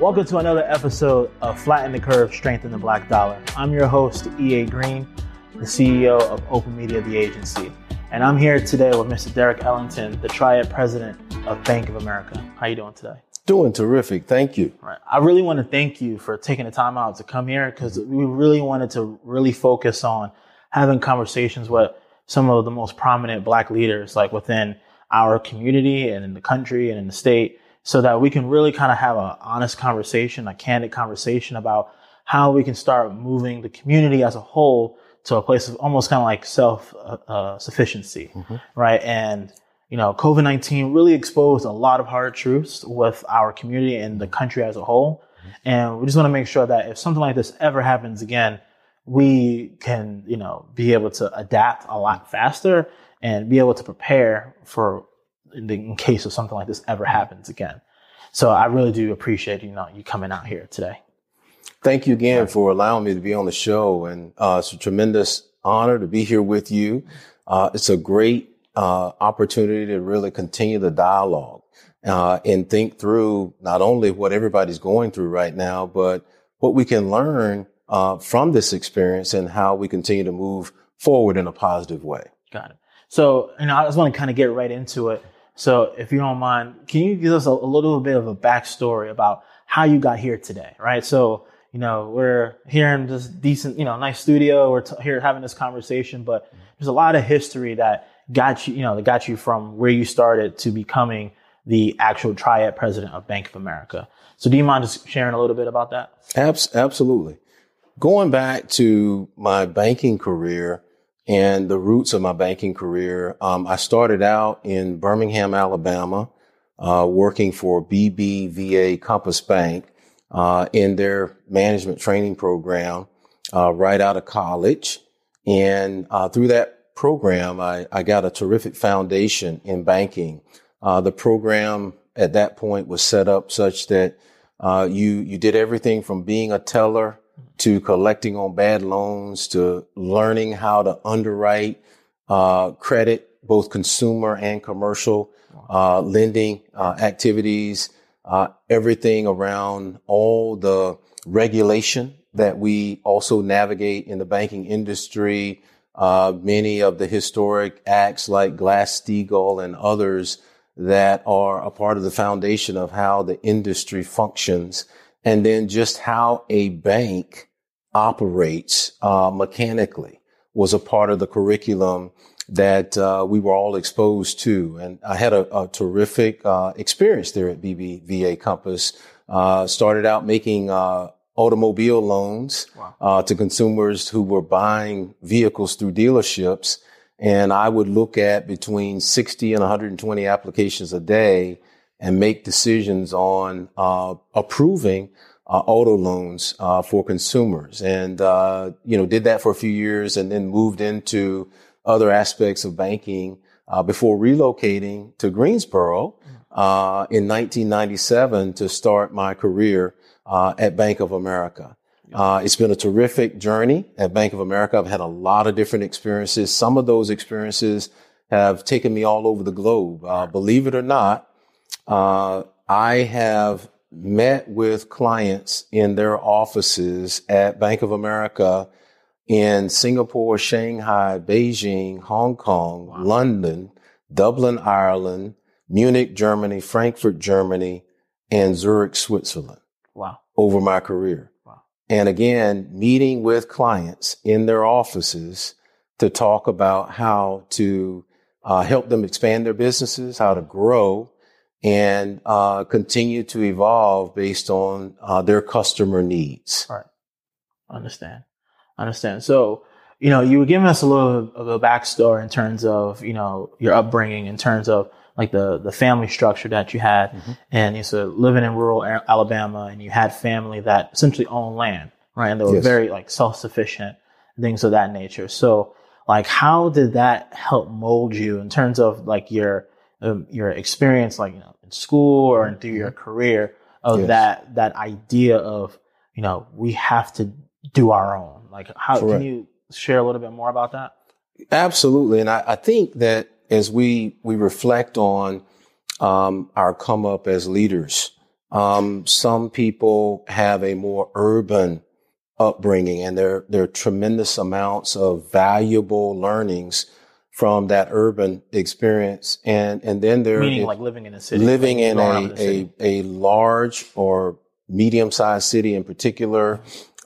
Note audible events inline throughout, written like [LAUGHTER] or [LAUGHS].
Welcome to another episode of Flatten the Curve, Strengthen the Black Dollar. I'm your host, EA Green, the CEO of Open Media, the agency. And I'm here today with Mr. Derek Ellington, the Triad President of Bank of America. How you doing today? Doing terrific. Thank you. Right. I really want to thank you for taking the time out to come here because we really wanted to really focus on having conversations with some of the most prominent black leaders, like within our community and in the country and in the state, so that we can really kind of have an honest conversation, a candid conversation about how we can start moving the community as a whole to a place of almost kind of like self uh, uh, sufficiency, mm-hmm. right? And you know, COVID nineteen really exposed a lot of hard truths with our community and the country as a whole. Mm-hmm. And we just want to make sure that if something like this ever happens again, we can, you know, be able to adapt a lot faster and be able to prepare for in, the, in case of something like this ever happens again. So I really do appreciate you know you coming out here today. Thank you again for allowing me to be on the show. And uh, it's a tremendous honor to be here with you. Uh, it's a great uh, opportunity to really continue the dialogue uh, and think through not only what everybody's going through right now, but what we can learn uh, from this experience and how we continue to move forward in a positive way. Got it. So, you know, I just want to kind of get right into it. So, if you don't mind, can you give us a, a little bit of a backstory about how you got here today, right? So, you know, we're here in this decent, you know, nice studio. We're t- here having this conversation, but there's a lot of history that got you, you know, that got you from where you started to becoming the actual triad president of Bank of America. So do you mind just sharing a little bit about that? Abs- absolutely. Going back to my banking career and the roots of my banking career, um, I started out in Birmingham, Alabama, uh, working for BBVA Compass Bank uh, in their management training program uh, right out of college. And uh, through that program, I, I, got a terrific foundation in banking. Uh, the program at that point was set up such that uh, you you did everything from being a teller to collecting on bad loans to learning how to underwrite uh, credit, both consumer and commercial lending activities uh, everything around all the regulation that we also navigate in the banking industry, uh, many of the historic acts like Glass-Steagall and others that are a part of the foundation of how the industry functions, and then just how a bank operates uh, mechanically was a part of the curriculum that uh, we were all exposed to. And I had a, a terrific uh, experience there at BBVA Compass. Uh, started out making uh, automobile loans wow. Uh, to consumers who were buying vehicles through dealerships. And I would look at between 60 and 120 applications a day and make decisions on uh, approving auto loans for consumers. And, you know, did that for a few years and then moved into other aspects of banking uh, before relocating to Greensboro uh, in 1997 to start my career uh, at Bank of America. Uh, it's been a terrific journey at Bank of America. I've had a lot of different experiences. Some of those experiences have taken me all over the globe. Uh, believe it or not, uh, I have met with clients in their offices at Bank of America in Singapore, Shanghai, Beijing, Hong Kong, wow. London, Dublin, Ireland, Munich, Germany, Frankfurt, Germany, and Zurich, Switzerland. Wow. Over my career. Wow. And again, meeting with clients in their offices to talk about how to uh, help them expand their businesses, how to grow, and uh, continue to evolve based on uh, their customer needs. All right. Understand. Understand. So, you know, you were giving us a little of a backstory in terms of, you know, your upbringing, in terms of like the, the family structure that you had. Mm-hmm. And you said living in rural Alabama and you had family that essentially owned land, right? And they were yes. very like self-sufficient, things of that nature. So like, how did that help mold you in terms of like your, um, your experience, like, you know, in school or through your mm-hmm. career of yes. that, that idea of, you know, we have to do our own like, how Correct. can you share a little bit more about that? Absolutely. And I, I think that as we we reflect on um, our come up as leaders, um, some people have a more urban upbringing, and there there are tremendous amounts of valuable learnings from that urban experience, and and then there meaning like living in a city, living like in a, city. a a large or medium sized city in particular,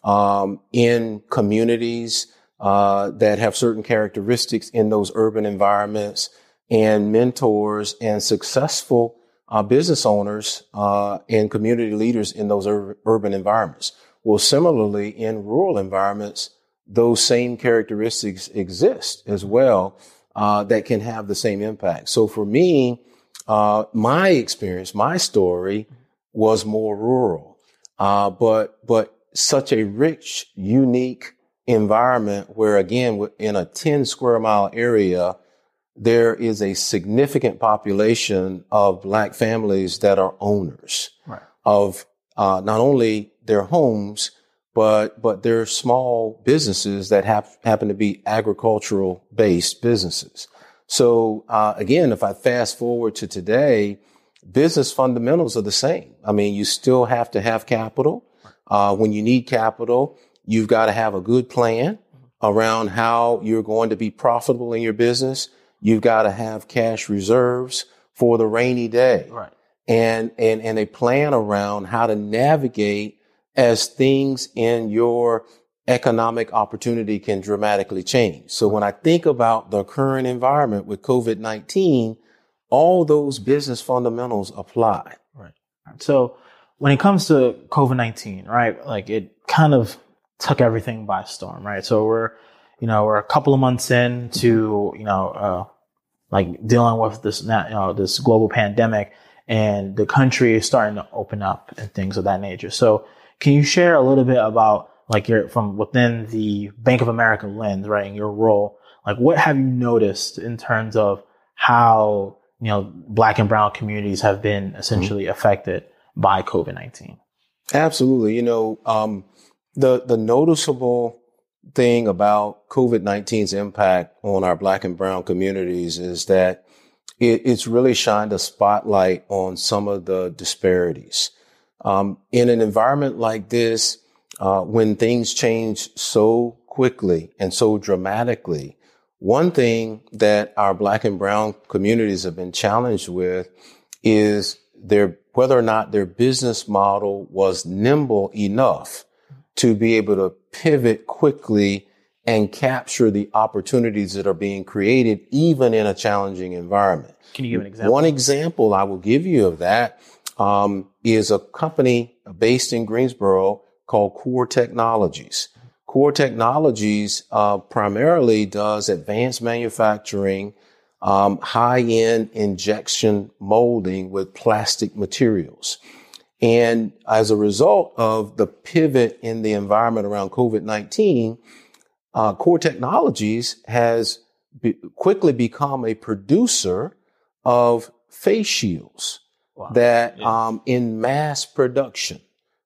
um, in communities uh, that have certain characteristics in those urban environments, and mentors and successful uh, business owners uh, and community leaders in those ur- urban environments. Well, similarly, in rural environments, those same characteristics exist as well uh, that can have the same impact. So for me, uh, my experience, my story was more rural, uh, but but such a rich, unique environment where, again, in a 10 square mile area, there is a significant population of black families that are owners Right. of uh, not only their homes, but but they're small businesses that have, happen to be agricultural based businesses. So uh, again, if I fast forward to today, business fundamentals are the same. I mean, you still have to have capital. Uh, when you need capital, you've got to have a good plan around how you're going to be profitable in your business. You've got to have cash reserves for the rainy day Right. and, and, and a plan around how to navigate as things in your economic opportunity can dramatically change. So when I think about the current environment with COVID-19, all those business fundamentals apply. Right. So when it comes to COVID nineteen, right, like it kind of took everything by storm, right? So we're, you know, we're a couple of months into, you know, uh, like dealing with this, you know, this global pandemic, and the country is starting to open up and things of that nature. So can you share a little bit about like your from within the Bank of America lens, right, in your role? Like, what have you noticed in terms of how you know Black and Brown communities have been essentially affected by COVID nineteen? Absolutely. You know, um, the the noticeable thing about COVID 19's impact on our black and brown communities is that it, it's really shined a spotlight on some of the disparities. Um, in an environment like this, uh, when things change so quickly and so dramatically, one thing that our black and brown communities have been challenged with is their whether or not their business model was nimble enough to be able to pivot quickly and capture the opportunities that are being created even in a challenging environment. Can you give an example? One example I will give you of that um, is a company based in Greensboro called Core Technologies. Core Technologies uh, primarily does advanced manufacturing, um, high-end injection molding with plastic materials. And as a result of the pivot in the environment around COVID-19, uh, Core Technologies has be- quickly become a producer of face shields Wow. that Yeah. um, in mass production.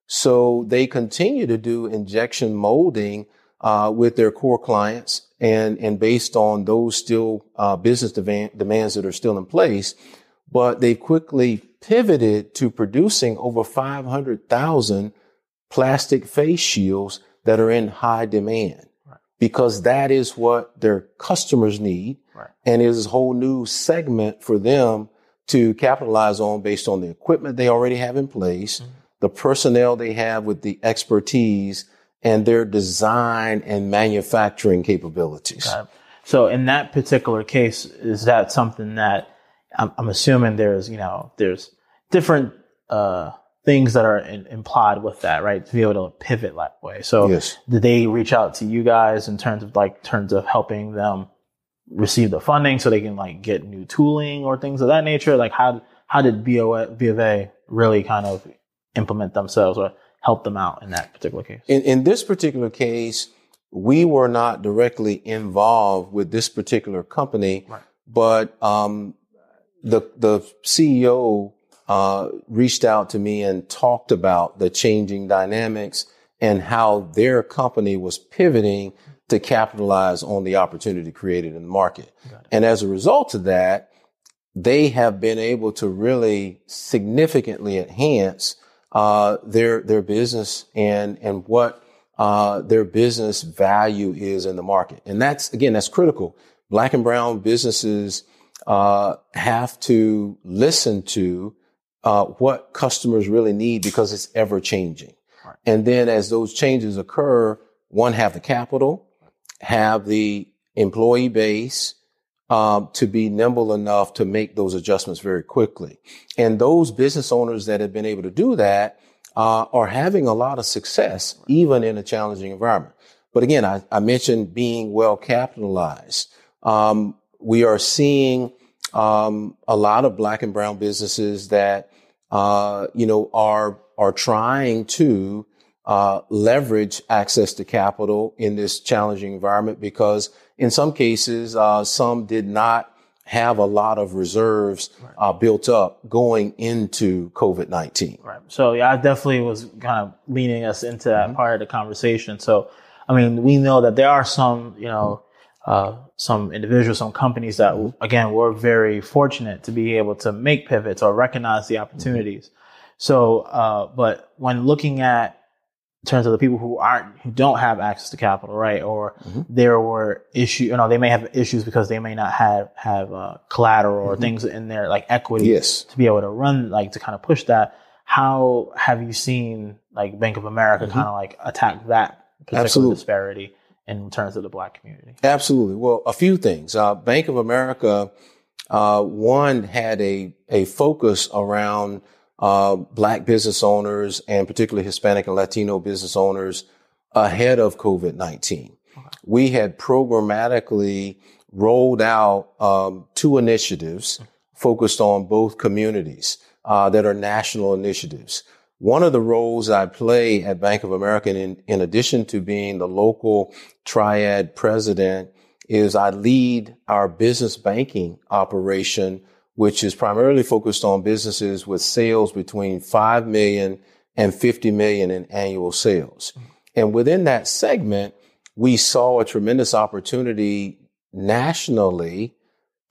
So they continue to do injection molding uh, with their core clients, and and based on those still uh, business demands that are still in place, but they quickly pivoted to producing over 500,000 plastic face shields that are in high demand Right. because that is what their customers need Right. and is a whole new segment for them to capitalize on based on the equipment they already have in place, Mhm. the personnel they have with the expertise and their design and manufacturing capabilities. So in that particular case, is that something that I'm, I'm assuming there's, you know, there's different uh, things that are in, implied with that, right? To be able to pivot that way. So Yes. did they reach out to you guys in terms of like terms of helping them receive the funding so they can like get new tooling or things of that nature? Like how how did BO, B of A really kind of implement themselves or help them out in that particular case? In, in this particular case, we were not directly involved with this particular company, Right. but um, the the CEO uh, reached out to me and talked about the changing dynamics and how their company was pivoting to capitalize on the opportunity created in the market. And as a result of that, they have been able to really significantly enhance uh, their their business and and what uh, their business value is in the market. And that's again that's critical. Black and brown businesses uh, have to listen to uh, what customers really need because it's ever changing. Right. And then as those changes occur, one have the capital, have the employee base, um, to be nimble enough to make those adjustments very quickly. And those business owners that have been able to do that uh, are having a lot of success, even in a challenging environment. But again, I, I mentioned being well capitalized. Um, we are seeing um, a lot of black and brown businesses that uh, you know are are trying to uh, leverage access to capital in this challenging environment because in some cases, uh, some did not have a lot of reserves uh, built up going into COVID 19. Right. So, yeah, I definitely was kind of leaning us into that mm-hmm. part of the conversation. So, I mean, we know that there are some, you know, uh, some individuals, some companies that, mm-hmm. again, were very fortunate to be able to make pivots or recognize the opportunities. Mm-hmm. So, uh, but when looking at terms of the people who aren't who don't have access to capital, right? Or mm-hmm. there were issues, you know, they may have issues because they may not have have uh, collateral or mm-hmm. things in there like equity yes. to be able to run, like to kind of push that. How have you seen like Bank of America mm-hmm. kind of like attack that particular Absolutely. disparity in terms of the black community? Absolutely. Well, a few things. Uh, Bank of America, uh, one had a a focus around uh, black business owners and particularly Hispanic and Latino business owners ahead of COVID 19. Okay. We had programmatically rolled out um, two initiatives focused on both communities uh, that are national initiatives. One of the roles I play at Bank of America, in, in addition to being the local triad president, is I lead our business banking operation which is primarily focused on businesses with sales between 5 million and 50 million in annual sales. And within that segment, we saw a tremendous opportunity nationally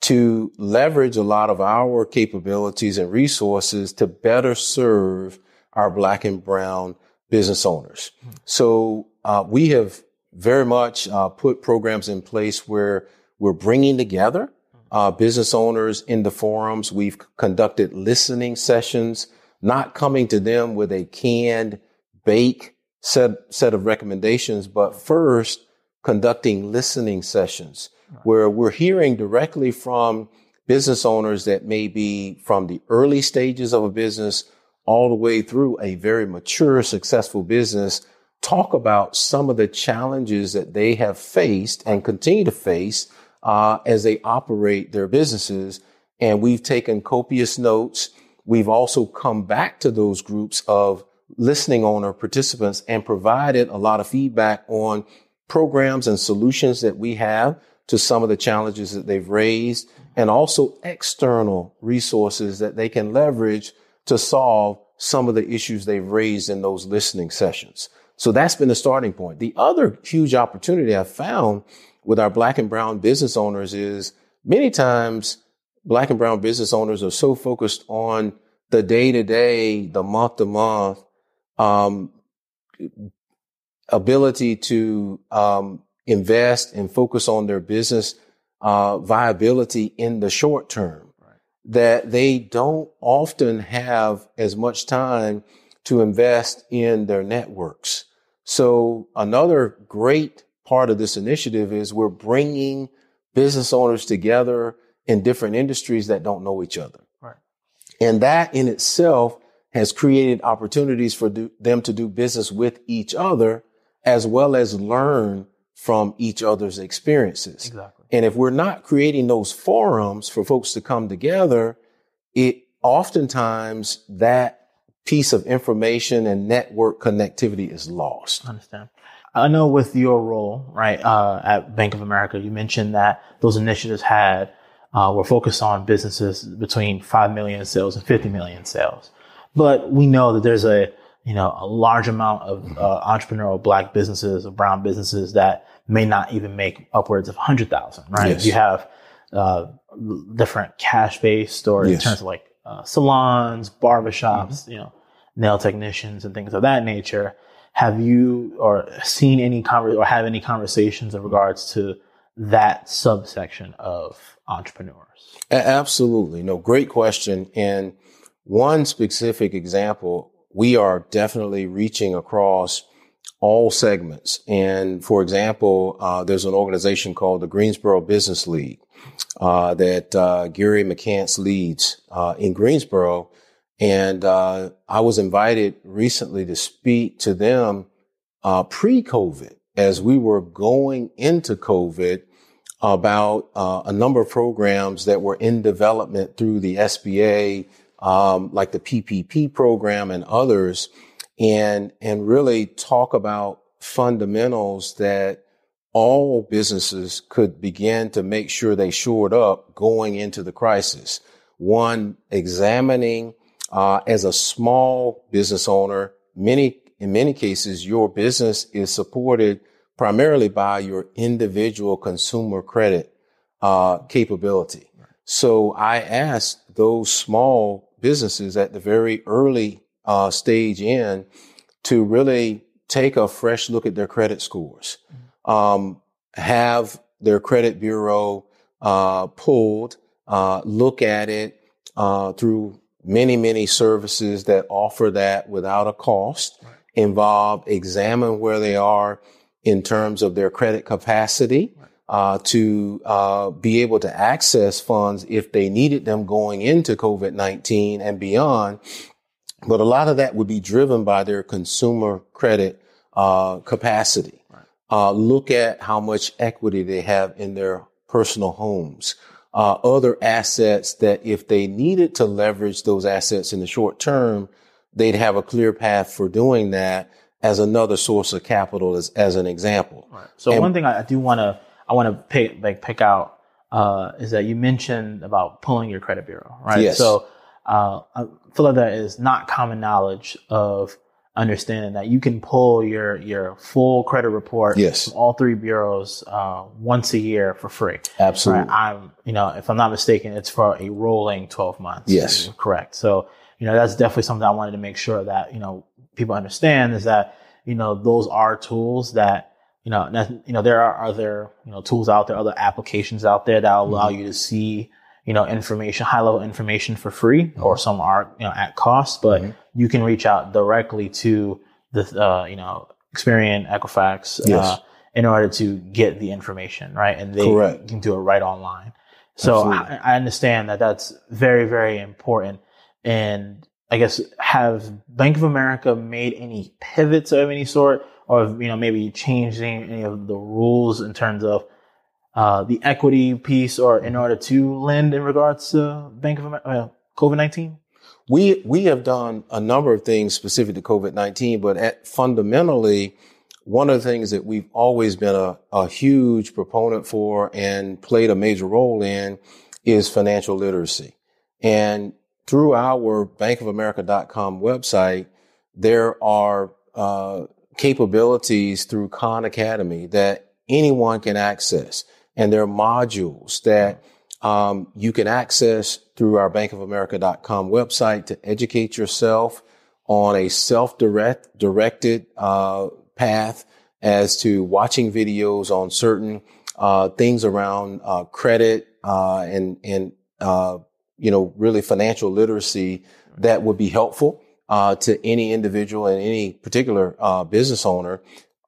to leverage a lot of our capabilities and resources to better serve our black and brown business owners. So uh, we have very much uh, put programs in place where we're bringing together uh, business owners in the forums. We've conducted listening sessions, not coming to them with a canned bake set, set of recommendations, but first conducting listening sessions where we're hearing directly from business owners that may be from the early stages of a business all the way through a very mature, successful business talk about some of the challenges that they have faced and continue to face uh, as they operate their businesses. And we've taken copious notes. We've also come back to those groups of listening owner participants and provided a lot of feedback on programs and solutions that we have to some of the challenges that they've raised and also external resources that they can leverage to solve some of the issues they've raised in those listening sessions. So that's been the starting point. The other huge opportunity I've found with our black and brown business owners is many times black and brown business owners are so focused on the day to day, the month to month, um, ability to um, invest and focus on their business uh, viability in the short term right. that they don't often have as much time to invest in their networks. So another great part of this initiative is we're bringing business owners together in different industries that don't know each other. Right. And that in itself has created opportunities for do, them to do business with each other as well as learn from each other's experiences. Exactly. And if we're not creating those forums for folks to come together, it oftentimes that piece of information and network connectivity is lost. I understand. I know with your role, right, uh, at Bank of America, you mentioned that those initiatives had, uh, were focused on businesses between 5 million sales and 50 million sales. But we know that there's a, you know, a large amount of uh, entrepreneurial black businesses or brown businesses that may not even make upwards of 100,000, right? Yes. You have uh, different cash based or in terms of like uh, salons, barbershops, Mm-hmm. you know, nail technicians and things of that nature. Have you or seen any conver- or have any conversations in regards to that subsection of entrepreneurs? Absolutely. No, great question. And one specific example, we are definitely reaching across all segments. And for example, uh, there's an organization called the Greensboro Business League uh, that uh, Gary McCants leads uh, in Greensboro. And uh, I was invited recently to speak to them uh, pre-COVID as we were going into COVID about uh, a number of programs that were in development through the SBA, um, like the PPP program and others, and and really talk about fundamentals that all businesses could begin to make sure they shored up going into the crisis. One, examining uh, as a small business owner, many in many cases your business is supported primarily by your individual consumer credit uh, capability. So I asked those small businesses at the very early uh, stage in to really take a fresh look at their credit scores, um, have their credit bureau uh, pulled, uh, look at it uh, through many, many services that offer that without a cost, involved, examine where they are in terms of their credit capacity uh, to uh, be able to access funds if they needed them going into COVID 19 and beyond. But a lot of that would be driven by their consumer credit uh, capacity. Uh, look at how much equity they have in their personal homes. Uh, other assets that if they needed to leverage those assets in the short term, they'd have a clear path for doing that as another source of capital as, as an example. So And- one thing I I do want to I want to pick like pick out uh, is that you mentioned about pulling your credit bureau, right? Yes. So uh, I feel like that is not common knowledge of understanding that you can pull your your full credit report Yes. from all three bureaus uh, once a year for free. Absolutely. Right. I'm, you know, if I'm not mistaken, it's for a rolling 12 months. Yes. Correct. So, you know, that's definitely something I wanted to make sure that, you know, people understand is that, you know, those are tools that, you know, that, you know, there are other, you know, tools out there, other applications out there that allow Mm-hmm. you to see, you know, information, high level information for free or some are, you know, at cost, but Mhm. you can reach out directly to the, uh, you know, Experian, Equifax, uh, in order to get the information, right? And they Correct. can do it right online. So I, I understand that that's very, very important. And I guess have Bank of America made any pivots of any sort, or you know maybe changing any of the rules in terms of uh, the equity piece, or in order to lend in regards to Bank of America, uh, COVID nineteen? We we have done a number of things specific to COVID nineteen, but at, fundamentally, one of the things that we've always been a, a huge proponent for and played a major role in is financial literacy. And through our bankofamerica.com website, there are uh, capabilities through Khan Academy that anyone can access, and there are modules that um, you can access through our bankofamerica.com website to educate yourself on a self-direct directed uh, path as to watching videos on certain uh, things around uh, credit uh, and and uh, you know really financial literacy that would be helpful uh, to any individual and any particular uh, business owner.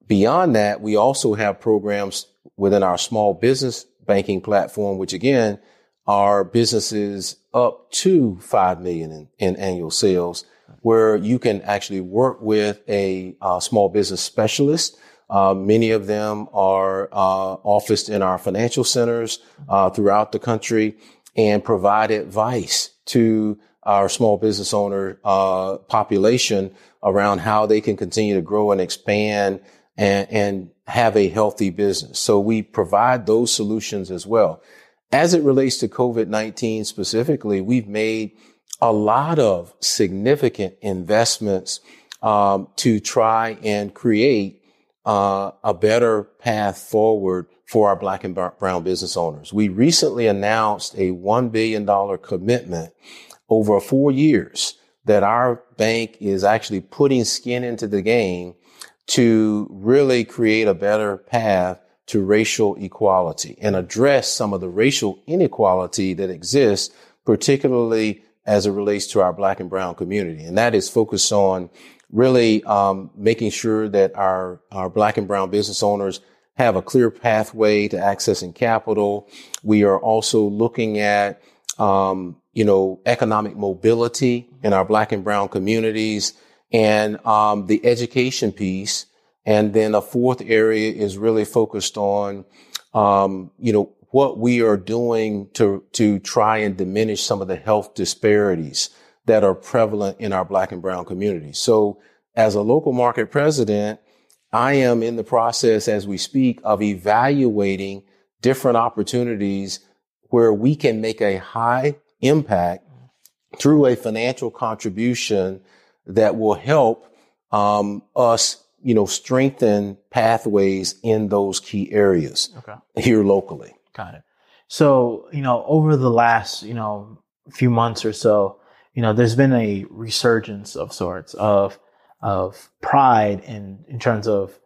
Beyond that, we also have programs within our small business banking platform, which again are businesses up to five million in, in annual sales, where you can actually work with a uh, small business specialist. Uh, many of them are uh, officed in our financial centers uh, throughout the country and provide advice to our small business owner uh, population around how they can continue to grow and expand and, and have a healthy business. So we provide those solutions as well. As it relates to COVID-19 specifically, we've made a lot of significant investments um, to try and create uh, a better path forward for our black and brown business owners. We recently announced a $1 billion commitment over four years that our bank is actually putting skin into the game to really create a better path to racial equality and address some of the racial inequality that exists, particularly as it relates to our black and brown community. And that is focused on really um, making sure that our, our black and brown business owners have a clear pathway to accessing capital. We are also looking at, um, you know, economic mobility in our black and brown communities and um, the education piece. And then a fourth area is really focused on, um, you know, what we are doing to, to try and diminish some of the health disparities that are prevalent in our black and brown communities. So as a local market president, I am in the process as we speak of evaluating different opportunities where we can make a high impact through a financial contribution that will help um, us, you know, strengthen pathways in those key areas okay. here locally. Got it. So, you know, over the last, you know, few months or so, you know, there's been a resurgence of sorts of of pride in in terms of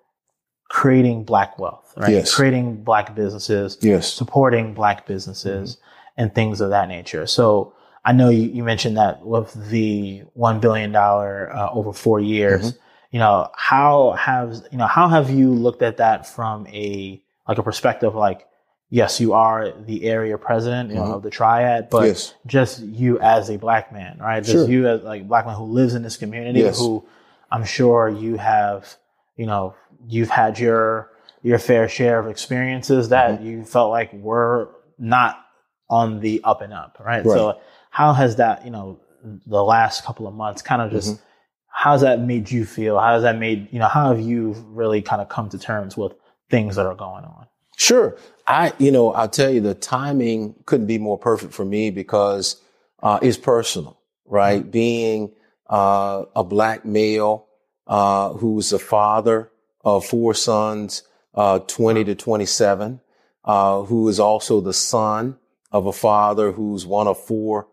creating black wealth, right? Yes. Creating black businesses, yes. supporting black businesses mm-hmm. and things of that nature. So I know you, you mentioned that with the $1 billion uh, over four years, mm-hmm. you know, how have, you know, how have you looked at that from a, like a perspective like, yes, you are the area president you know, mm-hmm. of the triad, but yes. just you as a black man, right? Just sure. you as like black man who lives in this community, yes. who I'm sure you have, you know, you've had your your fair share of experiences that mm-hmm. you felt like were not on the up and up, right? right? So how has that, you know, the last couple of months kind of just mm-hmm. how's that made you feel? How has that made, you know, how have you really kind of come to terms with things that are going on? Sure. I, you know, I'll tell you the timing couldn't be more perfect for me because uh, it's personal, right? Mm-hmm. Being uh, a black male uh, who's a father of four sons, uh, 20 to 27, uh, who is also the son of a father who's one of four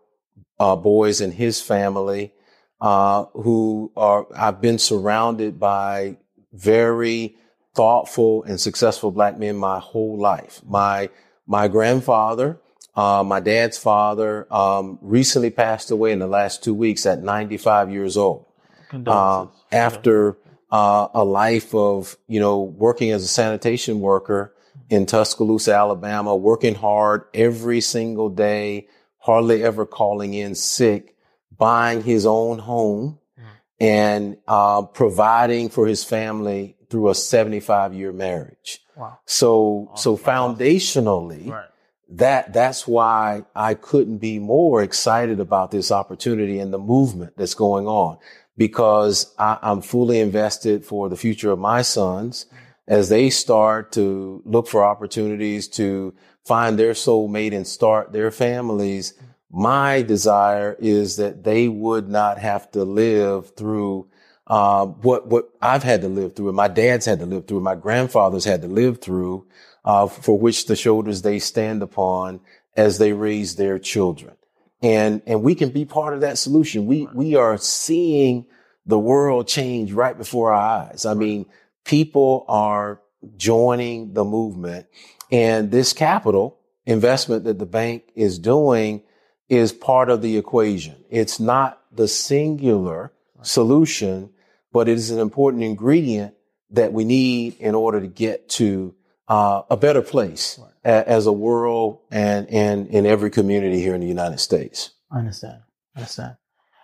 uh, boys in his family, who are, I've been surrounded by very thoughtful and successful black men my whole life. My, my grandfather, uh, my dad's father um, recently passed away in the last two weeks at 95 years old. Uh, after uh, a life of, you know, working as a sanitation worker in Tuscaloosa, Alabama, working hard every single day, hardly ever calling in sick, buying his own home mm. and uh, providing for his family through a 75 year marriage. Wow. So, so foundationally, right that that's why I couldn't be more excited about this opportunity and the movement that's going on because I, am fully invested for the future of my sons as they start to look for opportunities to find their soulmate and start their families. My desire is that they would not have to live through uh, what what I've had to live through, and my dad's had to live through, and my grandfathers had to live through, uh, for which the shoulders they stand upon as they raise their children. And, and we can be part of that solution. We, we are seeing the world change right before our eyes. I mean, people are joining the movement and this capital investment that the bank is doing is part of the equation. It's not the singular solution, but it is an important ingredient that we need in order to get to uh, a better place right. a, as a world and, and in every community here in the United States. I understand. I understand.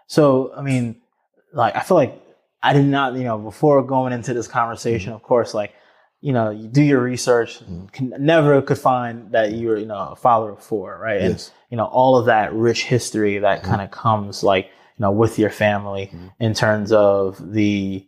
So, I mean, like, I feel like I did not, you know, before going into this conversation, mm-hmm. of course, like, you know, you do your research, mm-hmm. can, never could find that you were, you know, a father of four, right? Yes. And, you know, all of that rich history that mm-hmm. kind of comes like, you know, with your family mm-hmm. in terms of the,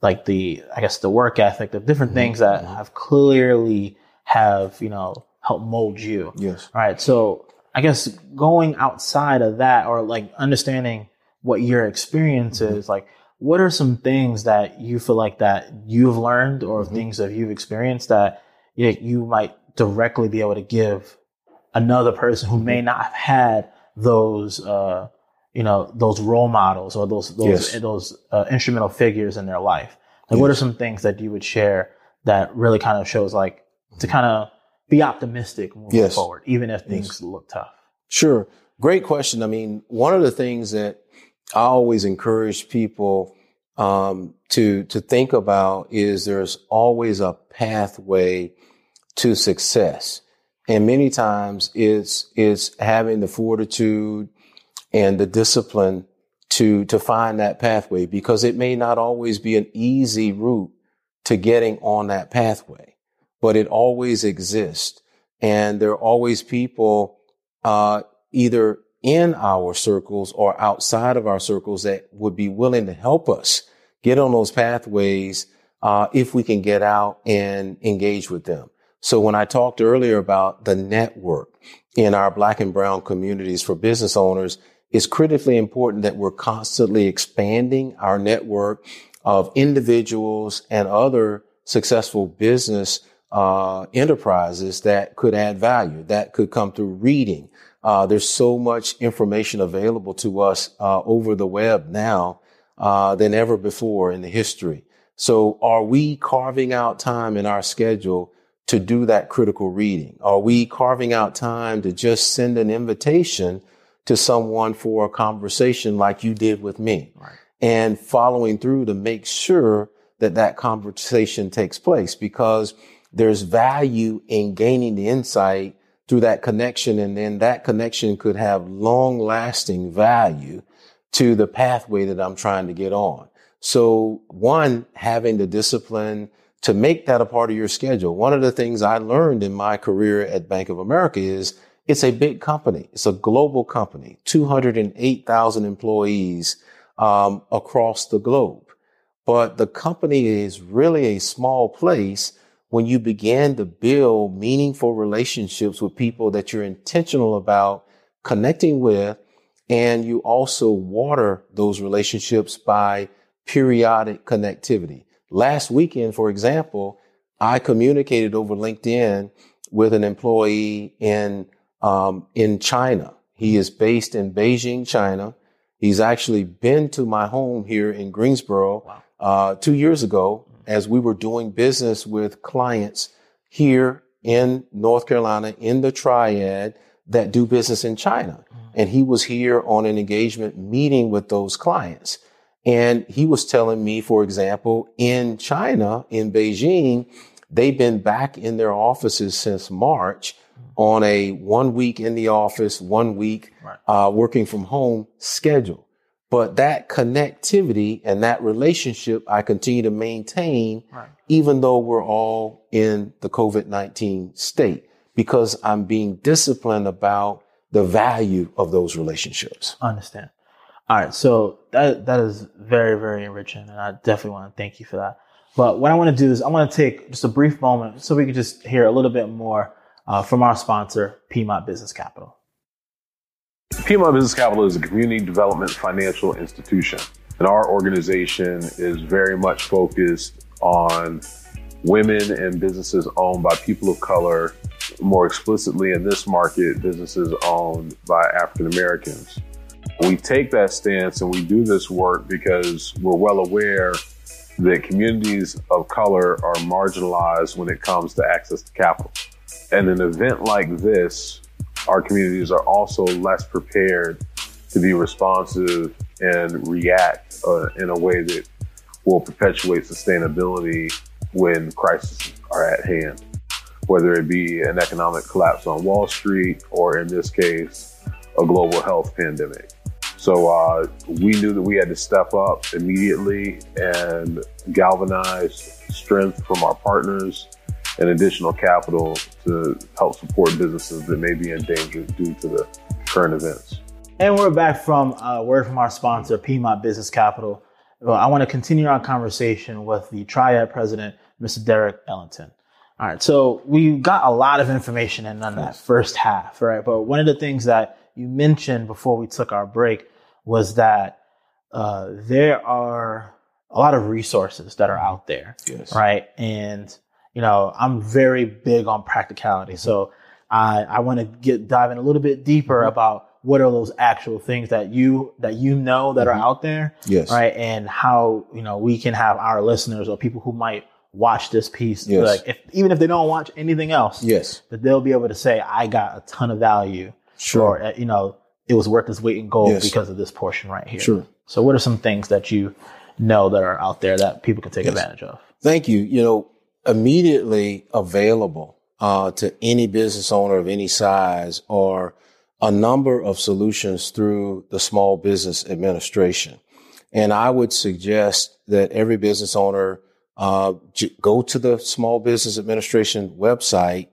like the I guess the work ethic, the different things that have clearly have you know helped mold you. Yes. Right. So I guess going outside of that, or like understanding what your experience is, like what are some things that you feel like that you've learned or Mhm. things that you've experienced that you, you might directly be able to give another person who may not have had those uh, you know those role models or those those Yes. those uh, instrumental figures in their life like what are some things that you would share that really kind of shows like to kind of be optimistic moving Yes. forward even if Yes. things look tough Sure. Great question. I mean, one of the things that I always encourage people um, to to think about is there's always a pathway to success, and many times it's it's having the fortitude and the discipline to to find that pathway because it may not always be an easy route to getting on that pathway, but it always exists, and there are always people uh, either in our circles or outside of our circles that would be willing to help us get on those pathways uh, if we can get out and engage with them. So when I talked earlier about the network in our black and brown communities for business owners, it's critically important that we're constantly expanding our network of individuals and other successful business uh, enterprises that could add value, that could come through reading. Uh, there's so much information available to us uh, over the web now uh, than ever before in the history. So, are we carving out time in our schedule to do that critical reading? Are we carving out time to just send an invitation to someone for a conversation like you did with me? Right. And following through to make sure that that conversation takes place because there's value in gaining the insight through that connection. And then that connection could have long lasting value to the pathway that I'm trying to get on. So one, having the discipline to make that a part of your schedule. One of the things I learned in my career at Bank of America is it's a big company. It's a global company, 208,000 employees um, across the globe. But the company is really a small place when you begin to build meaningful relationships with people that you're intentional about connecting with. And you also water those relationships by periodic connectivity. Last weekend, for example, I communicated over LinkedIn with an employee in, um, in China. He is based in Beijing, China. He's actually been to my home here in Greensboro Wow. uh, two years ago as we were doing business with clients here in North Carolina in the triad that do business in China. And he was here on an engagement meeting with those clients. And he was telling me, for example, in China, in Beijing, they've been back in their offices since March on a one week in the office, one week Right. uh, working from home schedule. But that connectivity and that relationship I continue to maintain, Right. even though we're all in the COVID 19 state, because I'm being disciplined about the value of those relationships. understand. All right, so that that is very very enriching, and I definitely want to thank you for that. But what I want to do is I want to take just a brief moment so we can just hear a little bit more uh, from our sponsor, Piedmont Business Capital. Piedmont Business Capital is a community development financial institution, and our organization is very much focused on women and businesses owned by people of color, more explicitly in this market, businesses owned by African Americans. We take that stance and we do this work because we're well aware that communities of color are marginalized when it comes to access to capital. And an event like this, our communities are also less prepared to be responsive and react uh, in a way that will perpetuate sustainability when crises are at hand, whether it be an economic collapse on Wall Street or, in this case, a global health pandemic. So uh, we knew that we had to step up immediately and galvanize strength from our partners and additional capital to help support businesses that may be in danger due to the current events. And we're back from a word from our sponsor, Piedmont Business Capital. Well, I want to continue our conversation with the Triad president, Mr. Derek Ellington. All right, so we got a lot of information in on that first half, right? But one of the things that you mentioned before we took our break was that uh, there are a lot of resources that are out there, Yes. right? And you know, I'm very big on practicality, so I I want to get dive in a little bit deeper about what are those actual things that you that you know that are out there, Yes. right? And how you know we can have our listeners or people who might watch this piece, Yes. like if even if they don't watch anything else, Yes. that they'll be able to say, I got a ton of value, Sure. or uh, you know, it was worth its weight in gold Yes. because of this portion right here. Sure. So, what are some things that you know that are out there that people can take Yes. advantage of? Thank you. You know, immediately available uh, to any business owner of any size are a number of solutions through the Small Business Administration. And I would suggest that every business owner uh, j- go to the Small Business Administration website,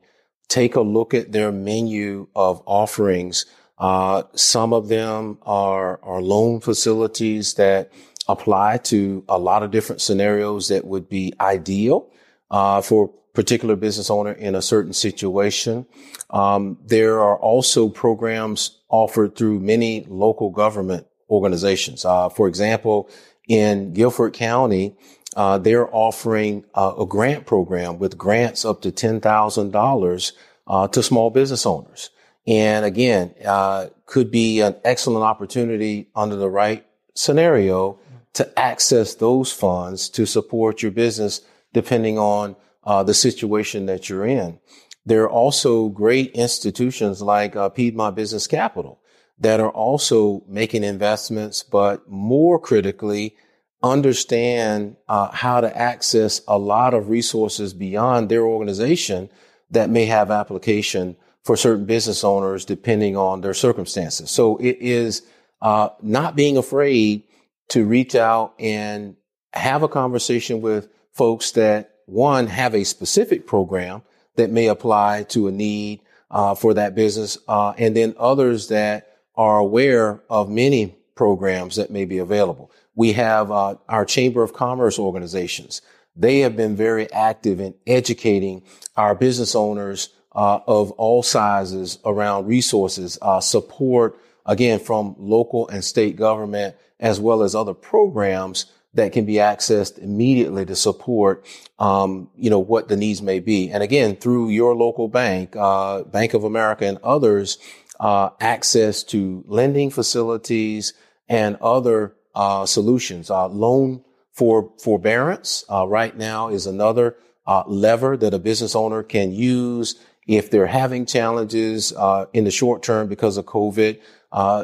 take a look at their menu of offerings. Uh, some of them are, are loan facilities that apply to a lot of different scenarios that would be ideal uh, for a particular business owner in a certain situation. Um, there are also programs offered through many local government organizations. Uh, for example, in Guilford County, uh, they're offering uh, a grant program with grants up to ten thousand dollars uh, to small business owners. And again, uh, could be an excellent opportunity under the right scenario to access those funds to support your business, depending on uh, the situation that you're in. There are also great institutions like uh, Piedmont Business Capital that are also making investments, but more critically, understand uh, how to access a lot of resources beyond their organization that may have application for certain business owners depending on their circumstances. So it is uh, not being afraid to reach out and have a conversation with folks that one have a specific program that may apply to a need uh, for that business, uh, and then others that are aware of many programs that may be available. We have uh, our Chamber of Commerce organizations. They have been very active in educating our business owners uh, of all sizes around resources, uh, support again from local and state government, as well as other programs that can be accessed immediately to support, um, you know, what the needs may be. And again, through your local bank, uh, Bank of America and others, uh, access to lending facilities and other uh, solutions. Uh, loan for forbearance uh, right now is another uh, lever that a business owner can use if they're having challenges in the short term because of COVID.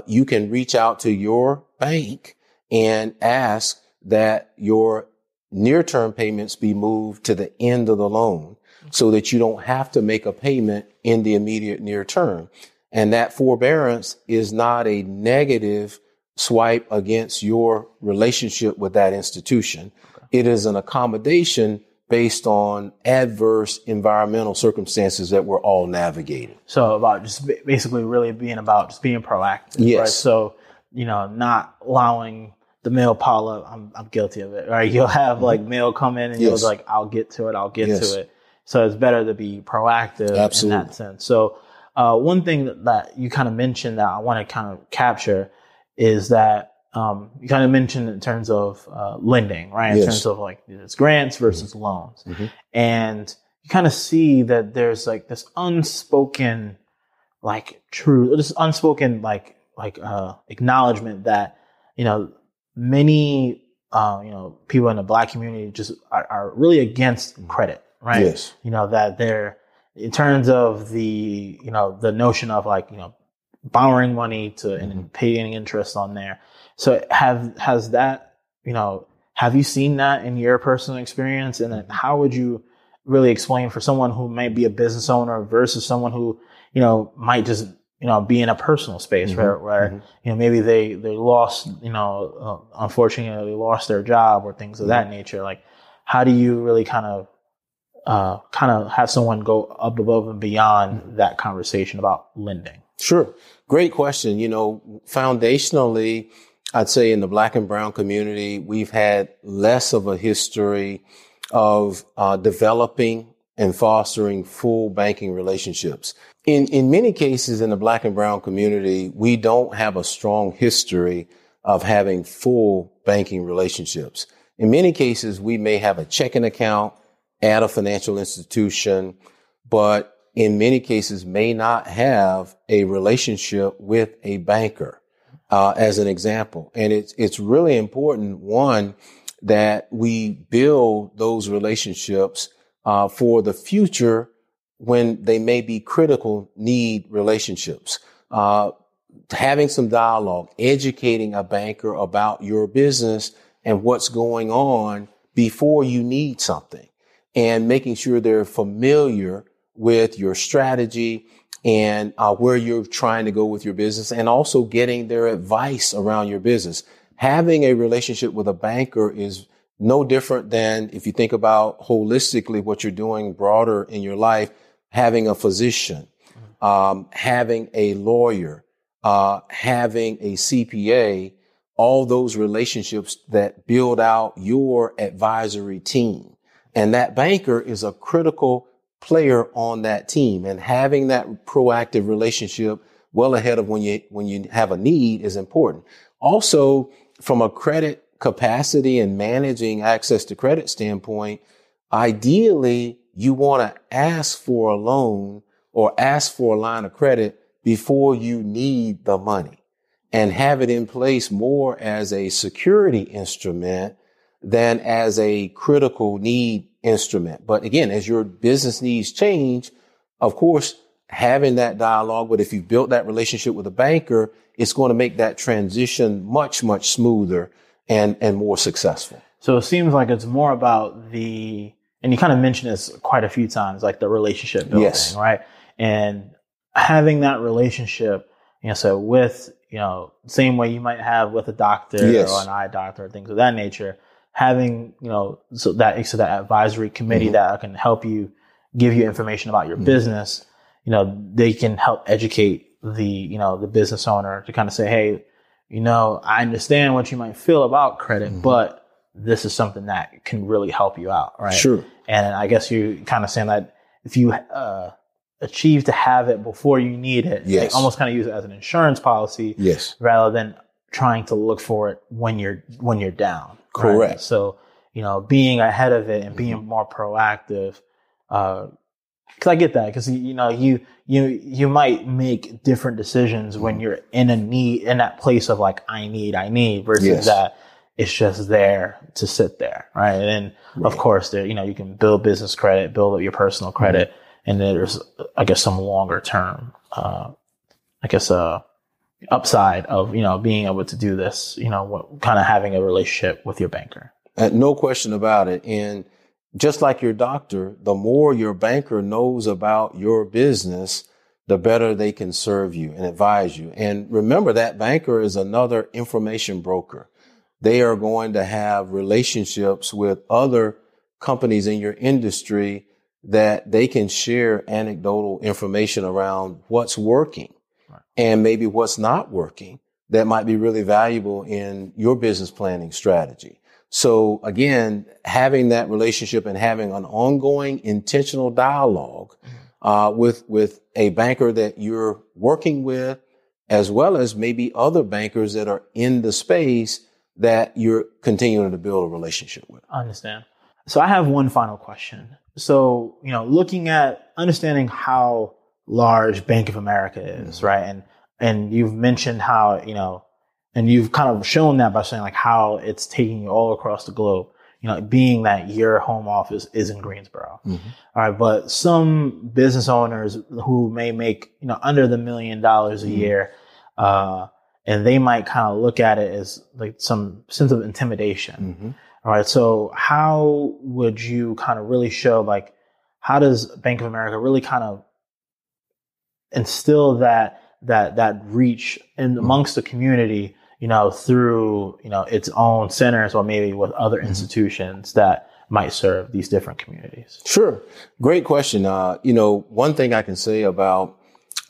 You can reach out to your bank and ask that your near-term payments be moved to the end of the loan so that you don't have to make a payment in the immediate near term. And that forbearance is not a negative swipe against your relationship with that institution. It is an accommodation based on adverse environmental circumstances that we're all navigating. So, about just basically really being about just being proactive. Yes. Right? So, you know, not allowing the mail pile up. I'm, I'm guilty of it, right? [LAUGHS] You'll have like mail come in and you'll be like, I'll get to it, I'll get Yes. to it. So it's better to be proactive in that sense. So uh, one thing that, that you kind of mentioned that I want to kind of capture is that um, you kind of mentioned in terms of uh, lending, right? In Yes. terms of like it's grants versus loans. Mhm. And you kind of see that there's like this unspoken like true this unspoken like like uh acknowledgement that you know many uh you know people in the black community just are, are really against credit right? Yes. you know that they're in terms of the you know the notion of like you know borrowing money to and paying interest on there. So have has that you know have you seen that in your personal experience? And then how would you really explain for someone who might be a business owner versus someone who you know might just you know be in a personal space Mhm, where, where mhm. you know maybe they they lost you know uh, unfortunately they lost their job or things of that nature like how do you really kind of uh, kind of have someone go up above and beyond that conversation about lending Sure. Great question. You know, foundationally, I'd say in the black and brown community, we've had less of a history of uh, developing and fostering full banking relationships. In, in many cases in the black and brown community, we don't have a strong history of having full banking relationships. In many cases, we may have a checking account at a financial institution, but in many cases may not have a relationship with a banker, uh, as an example. And it's, it's really important, one, that we build those relationships, uh, for the future when they may be critical need relationships. Uh, having some dialogue, educating a banker about your business and what's going on before you need something and making sure they're familiar with your strategy and uh, where you're trying to go with your business and also getting their advice around your business. Having a relationship with a banker is no different than if you think about holistically what you're doing broader in your life, having a physician, um, having a lawyer, uh, having a CPA, all those relationships that build out your advisory team. And that banker is a critical player on that team and having that proactive relationship well ahead of when you, when you have a need is important. Also, from a credit capacity and managing access to credit standpoint, ideally you want to ask for a loan or ask for a line of credit before you need the money and have it in place more as a security instrument than as a critical need instrument. But again, as your business needs change, of course, having that dialogue, but if you've built that relationship with a banker, it's going to make that transition much, much smoother and, and more successful. So it seems like it's more about the, and you kind of mentioned this quite a few times, like the relationship building, Yes. right? And having that relationship, you know, so with, you know, same way you might have with a doctor Yes. or an eye doctor or things of that nature, having, you know, so that, so that advisory committee Mhm. that can help you give you information about your Mhm. business, you know, they can help educate the, you know, the business owner to kind of say, Hey, you know, I understand what you might feel about credit, Mhm. but this is something that can really help you out, right? Sure. And I guess you're kind of saying that if you uh, achieve to have it before you need it, Yes. like almost kind of use it as an insurance policy Yes. rather than trying to look for it when you're when you're down. right? Correct. So you know, being ahead of it and being more proactive. Uh, Cause I get that. Cause you know, you, you, you might make different decisions when you're in a need, in that place of like, I need, I need versus Yes. that it's just there to sit there. Right. And then of course there, you know, you can build business credit, build up your personal credit. And then there's, I guess, some longer term, uh, I guess, uh, upside of, you know, being able to do this, you know, what, kind of having a relationship with your banker. Uh, no question about it. And just like your doctor, the more your banker knows about your business, the better they can serve you and advise you. And remember that banker is another information broker. They are going to have relationships with other companies in your industry that they can share anecdotal information around what's working Right. and maybe what's not working that might be really valuable in your business planning strategy. So again, having that relationship and having an ongoing intentional dialogue uh, with with a banker that you're working with, as well as maybe other bankers that are in the space that you're continuing to build a relationship with. I understand. So I have one final question. So, you know, looking at understanding how large Bank of America is, right? And and you've mentioned how, you know, and you've kind of shown that by saying like how it's taking you all across the globe, you know, being that your home office is in Greensboro. All right. But some business owners who may make, you know, under the million dollars a Mhm. year, uh, and they might kind of look at it as like some sense of intimidation. Mhm. All right. So how would you kind of really show like how does Bank of America really kind of instill that that that reach in amongst the community, you know, through, you know, its own centers or maybe with other institutions that might serve these different communities? Sure. Great question. Uh, you know, one thing I can say about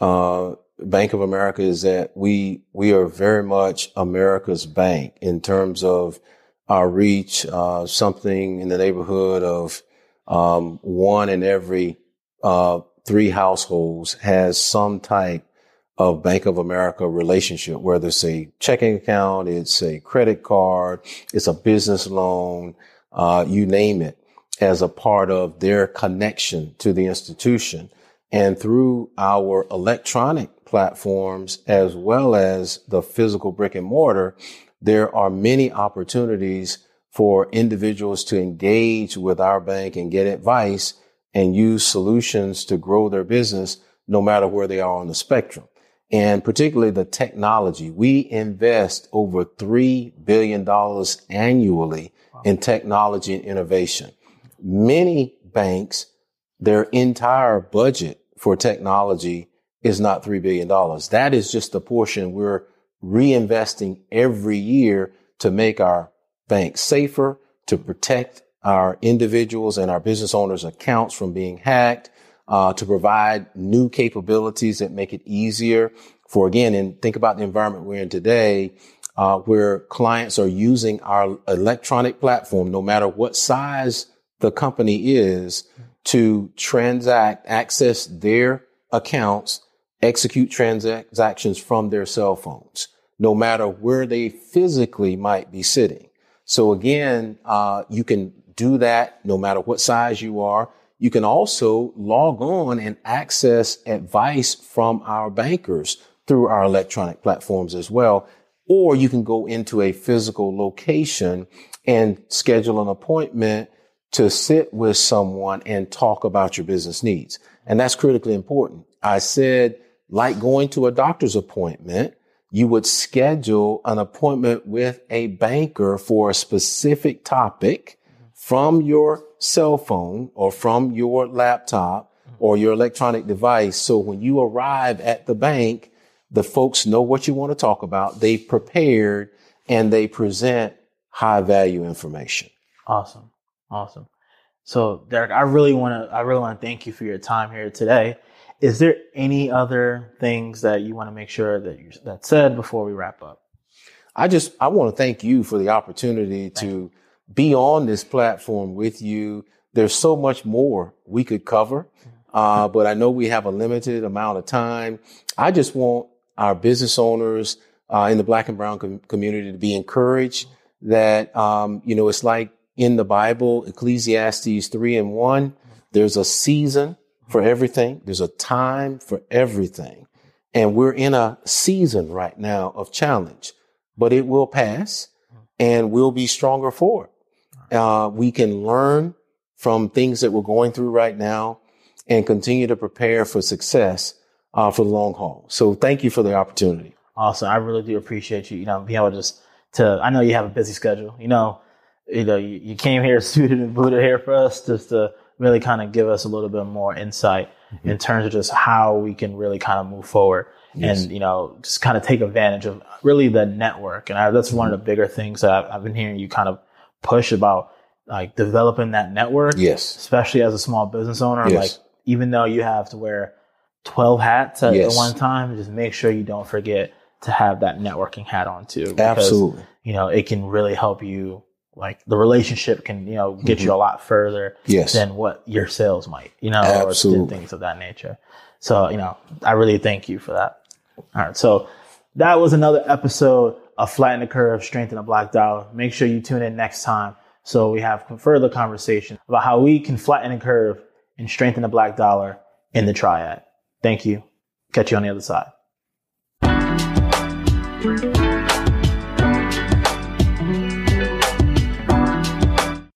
uh, Bank of America is that we we are very much America's bank in terms of our reach. Uh, something in the neighborhood of um, one in every uh, three households has some type of Bank of America relationship, whether it's a checking account, it's a credit card, it's a business loan, uh, you name it, as a part of their connection to the institution. And through our electronic platforms, as well as the physical brick and mortar, there are many opportunities for individuals to engage with our bank and get advice and use solutions to grow their business no matter where they are on the spectrum. And particularly the technology. We invest over $3 billion annually wow. in technology and innovation. Many banks, their entire budget for technology is not $3 billion. That is just the portion we're reinvesting every year to make our bank safer, to protect our individuals and our business owners accounts from being hacked, uh, to provide new capabilities that make it easier for again, and think about the environment we're in today, uh, where clients are using our electronic platform, no matter what size the company is, to transact, access their accounts, execute transactions from their cell phones, no matter where they physically might be sitting. So again, uh, you can do that no matter what size you are. You can also log on and access advice from our bankers through our electronic platforms as well. Or you can go into a physical location and schedule an appointment to sit with someone and talk about your business needs. And that's critically important. I said, like going to a doctor's appointment, you would schedule an appointment with a banker for a specific topic from your cell phone or from your laptop or your electronic device. So when you arrive at the bank, the folks know what you want to talk about. They've prepared and they present high value information. Awesome. Awesome. So Derek, I really want to, I really want to thank you for your time here today. Is there any other things that you want to make sure that you that said before we wrap up? I just I want to thank you for the opportunity thank to you. Be on this platform with you. There's so much more we could cover, uh, but I know we have a limited amount of time. I just want our business owners uh, in the Black and Brown com- community to be encouraged that um, you know it's like in the Bible, Ecclesiastes three and one. There's a season for everything. There's a time for everything. And we're in a season right now of challenge, but it will pass and we'll be stronger for it. Uh, we can learn from things that we're going through right now and continue to prepare for success uh, for the long haul. So thank you for the opportunity. Awesome. I really do appreciate you, you know, being able to just to, I know you have a busy schedule, you know, you know, you, you came here [LAUGHS] suited and booted here for us just to really kind of give us a little bit more insight mm-hmm. in terms of just how we can really kind of move forward yes. and, you know, just kind of take advantage of really the network. And I, that's mm-hmm. one of the bigger things that I've, I've, been hearing you kind of push about like developing that network. Yes. Especially as a small business owner. Yes. Like, even though you have to wear 12 hats at, yes. one time, just make sure you don't forget to have that networking hat on too. Because, Absolutely. You know, it can really help you like the relationship can you know get mm-hmm. you a lot further yes. than what your sales might you know Absolutely. or things of that nature so you know i really thank you for that all right so that was another episode of flatten the curve strengthen the black dollar make sure you tune in next time so we have further conversation about how we can flatten the curve and strengthen the black dollar in the triad. Thank you. Catch you on the other side